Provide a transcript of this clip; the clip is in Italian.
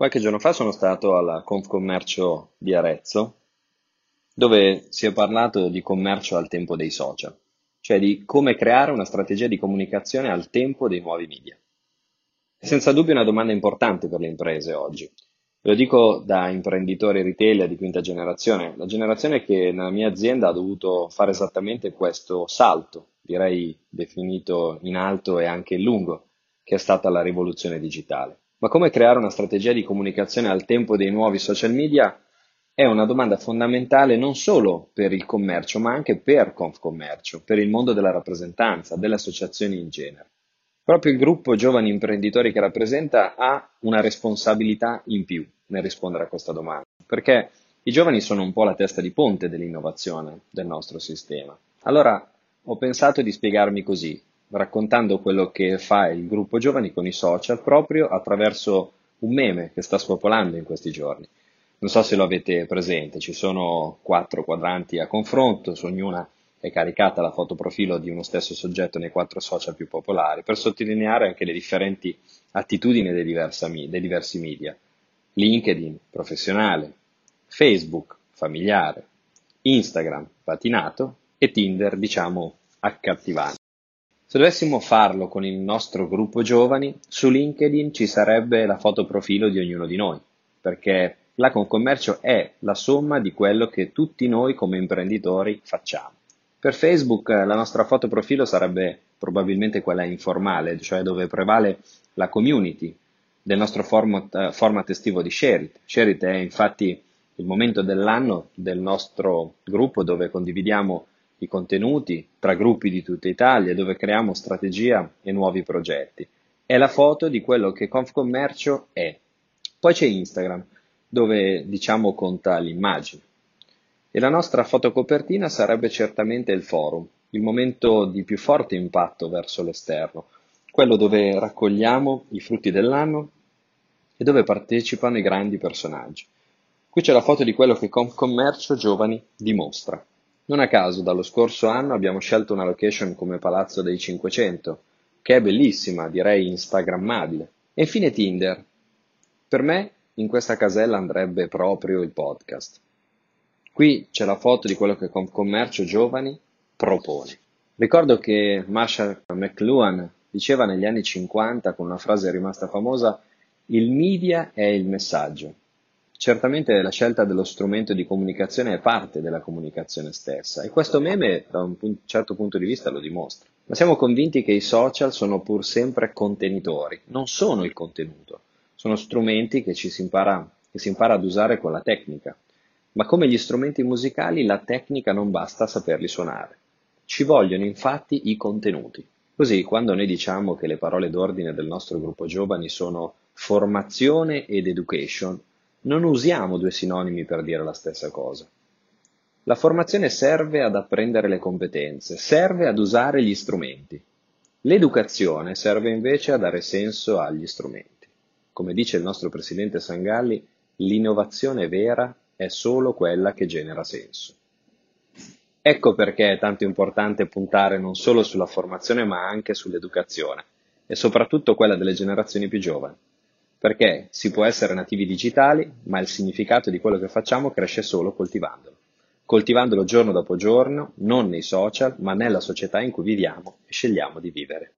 Qualche giorno fa sono stato alla Confcommercio di Arezzo, dove si è parlato di commercio al tempo dei social, cioè di come creare una strategia di comunicazione al tempo dei nuovi media. È senza dubbio una domanda importante per le imprese oggi. Lo dico da imprenditore retail di quinta generazione, la generazione che nella mia azienda ha dovuto fare esattamente questo salto, direi definito in alto e anche in lungo, che è stata la rivoluzione digitale. Ma come creare una strategia di comunicazione al tempo dei nuovi social media è una domanda fondamentale non solo per il commercio, ma anche per Confcommercio, per il mondo della rappresentanza, delle associazioni in genere. Proprio il gruppo giovani imprenditori che rappresenta ha una responsabilità in più nel rispondere a questa domanda, perché i giovani sono un po' la testa di ponte dell'innovazione del nostro sistema. Allora ho pensato di spiegarmi così, raccontando quello che fa il gruppo giovani con i social proprio attraverso un meme che sta spopolando in questi giorni. Non so se lo avete presente, ci sono quattro quadranti a confronto, su ognuna è caricata la foto profilo di uno stesso soggetto nei quattro social più popolari, per sottolineare anche le differenti attitudini dei, dei diversi media. LinkedIn, professionale, Facebook, familiare, Instagram, patinato e Tinder, diciamo, accattivante. Se dovessimo farlo con il nostro gruppo giovani, su LinkedIn ci sarebbe la foto profilo di ognuno di noi, perché la Concommercio è la somma di quello che tutti noi come imprenditori facciamo. Per Facebook la nostra foto profilo sarebbe probabilmente quella informale, cioè dove prevale la community del nostro format, format estivo di Sharit. Sharit è infatti il momento dell'anno del nostro gruppo dove condividiamo i contenuti tra gruppi di tutta Italia, dove creiamo strategia e nuovi progetti. È la foto di quello che Confcommercio è. Poi c'è Instagram, dove diciamo conta l'immagine. E la nostra fotocopertina sarebbe certamente il forum, il momento di più forte impatto verso l'esterno, quello dove raccogliamo i frutti dell'anno e dove partecipano i grandi personaggi. Qui c'è la foto di quello che Confcommercio Giovani dimostra. Non a caso dallo scorso anno abbiamo scelto una location come Palazzo dei Cinquecento, che è bellissima, direi instagrammabile. E infine Tinder. Per me in questa casella andrebbe proprio il podcast. Qui c'è la foto di quello che Commercio Giovani propone. Ricordo che Marshall McLuhan diceva negli anni 50 con una frase rimasta famosa il media è il messaggio. Certamente la scelta dello strumento di comunicazione è parte della comunicazione stessa e questo meme da un certo punto di vista lo dimostra. Ma siamo convinti che i social sono pur sempre contenitori, non sono il contenuto, sono strumenti che, si, impara, che si impara ad usare con la tecnica. Ma come gli strumenti musicali la tecnica non basta saperli suonare. Ci vogliono infatti i contenuti. Così quando noi diciamo che le parole d'ordine del nostro gruppo giovani sono formazione ed education, non usiamo due sinonimi per dire la stessa cosa. La formazione serve ad apprendere le competenze, serve ad usare gli strumenti. L'educazione serve invece a dare senso agli strumenti. Come dice il nostro presidente Sangalli, l'innovazione vera è solo quella che genera senso. Ecco perché è tanto importante puntare non solo sulla formazione ma anche sull'educazione e soprattutto quella delle generazioni più giovani perché si può essere nativi digitali, ma il significato di quello che facciamo cresce solo coltivandolo. Coltivandolo giorno dopo giorno, non nei social, ma nella società in cui viviamo e scegliamo di vivere.